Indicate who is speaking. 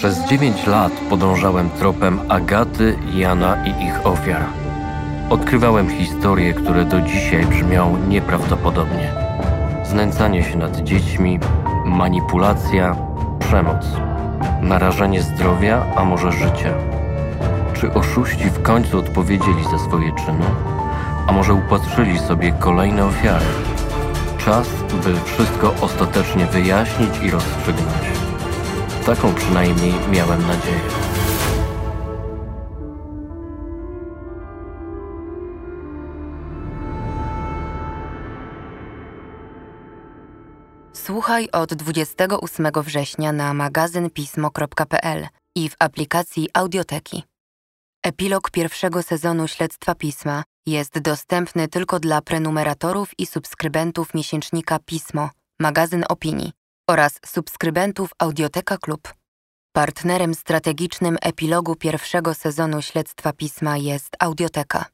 Speaker 1: Przez dziewięć lat podążałem tropem Agaty, Jana i ich ofiar. Odkrywałem historie, które do dzisiaj brzmią nieprawdopodobnie. Znęcanie się nad dziećmi, manipulacja, przemoc, narażenie zdrowia, a może życia. Czy oszuści w końcu odpowiedzieli za swoje czyny, a może upatrzyli sobie kolejne ofiary? Czas, by wszystko ostatecznie wyjaśnić i rozstrzygnąć. Taką przynajmniej miałem nadzieję.
Speaker 2: Słuchaj od 28 września na magazynpismo.pl i w aplikacji Audioteki. Epilog pierwszego sezonu Śledztwa Pisma jest dostępny tylko dla prenumeratorów i subskrybentów miesięcznika Pismo, magazyn opinii oraz subskrybentów Audioteka Klub. Partnerem strategicznym epilogu pierwszego sezonu Śledztwa Pisma jest Audioteka.